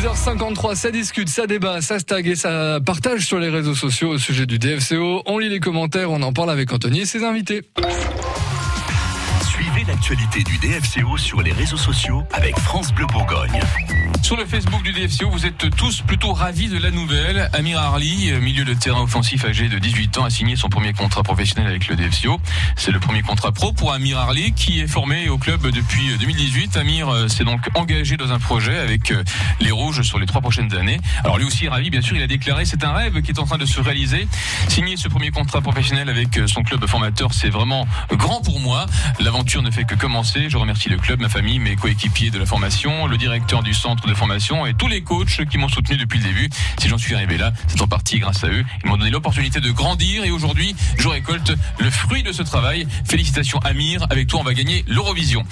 6h53, ça discute, ça débat, ça stag et ça partage sur les réseaux sociaux au sujet du DFCO. On lit les commentaires, on en parle avec Anthony et ses invités. L'actualité du DFCO sur les réseaux sociaux avec France Bleu Bourgogne. Sur le Facebook du DFCO, vous êtes tous plutôt ravis de la nouvelle. Amir Harli, milieu de terrain offensif âgé de 18 ans, a signé son premier contrat professionnel avec le DFCO. C'est le premier contrat pro pour Amir Harli qui est formé au club depuis 2018. Amir euh, s'est donc engagé dans un projet avec euh, les Rouges sur les trois prochaines années. Alors lui aussi ravi, bien sûr, il a déclaré c'est un rêve qui est en train de se réaliser. Signer ce premier contrat professionnel avec euh, son club formateur, c'est vraiment grand pour moi. L'aventure ne fait que commencer. Je remercie le club, ma famille, mes coéquipiers de la formation, le directeur du centre de formation et tous les coachs qui m'ont soutenu depuis le début. Si j'en suis arrivé là, c'est en partie grâce à eux. Ils m'ont donné l'opportunité de grandir et aujourd'hui, je récolte le fruit de ce travail. Félicitations Amir, avec toi on va gagner l'Eurovision.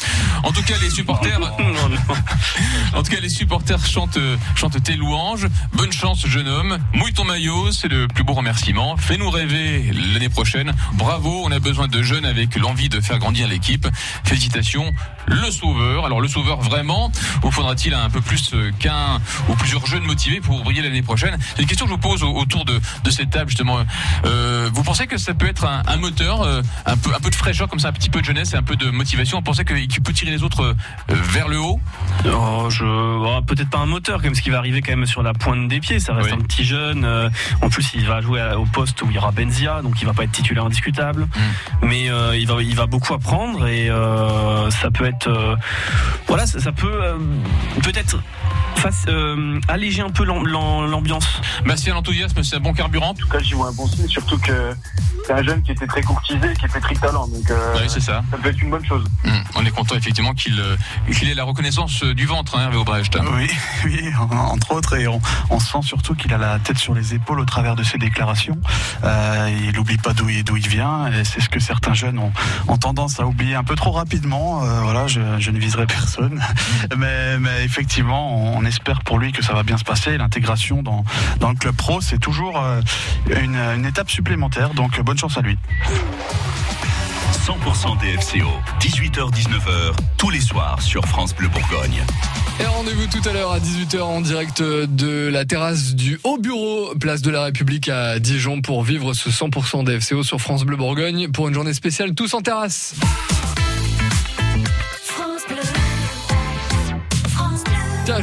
En tout cas, les supporters En tout cas, les supporters chantent chantent tes louanges. Bonne chance jeune homme. Mouille ton maillot, c'est le plus beau remerciement. Fais-nous rêver l'année prochaine. Bravo, on a besoin de jeunes avec l'envie de faire grandir l'équipe. Félicitations le sauveur. Alors le sauveur vraiment, ou faudra-t-il un peu plus qu'un ou plusieurs jeunes motivés pour briller l'année prochaine? C'est une question que je vous pose autour de, de cette table justement. Euh, vous pensez que ça peut être un, un moteur, euh, un peu un peu de fraîcheur comme ça, un petit peu de jeunesse et un peu de motivation? Vous pensez qu'il peut tirer les autres euh, vers le haut? Oh, je oh, peut-être pas un moteur comme ce qui va arriver quand même sur la pointe des pieds. Ça reste Oui. un petit jeune. en plus, il va jouer au poste où il y aura Benzia, donc il va pas être titulaire indiscutable. Mm. Mais il va il va beaucoup apprendre et euh, ça peut être euh, voilà ça, ça peut euh, peut-être euh, alléger un peu l'am- l'am- l'ambiance. Bastien, l'enthousiasme, c'est un bon carburant En tout cas, j'y vois un bon signe, surtout que c'est un jeune qui était très courtisé, qui était très talent. Donc, euh, Oui, c'est ça. ça peut être une bonne chose. Hum, On est content effectivement qu'il euh, ait la reconnaissance du ventre, hein, Hervé Aubrecht. Oui, oui, en- entre autres, et on, on sent surtout qu'il a la tête sur les épaules au travers de ses déclarations. Euh, il n'oublie pas d'où il, vient, et c'est ce que certains jeunes ont, ont tendance à oublier un peu trop rapidement. Euh, voilà, je, je ne viserai personne, mais, mais effectivement, on, on espère pour lui que ça va bien se passer. L'intégration dans, dans le club pro, c'est toujours euh, une, une étape supplémentaire, donc bonne chance à lui. 100% DFCO, 18h-19h, tous les soirs sur France Bleu Bourgogne. Et rendez-vous tout à l'heure à 18h en direct de la terrasse du Haut Bureau, place de la République à Dijon pour vivre ce 100% DFCO sur France Bleu Bourgogne pour une journée spéciale tous en terrasse. Bleu.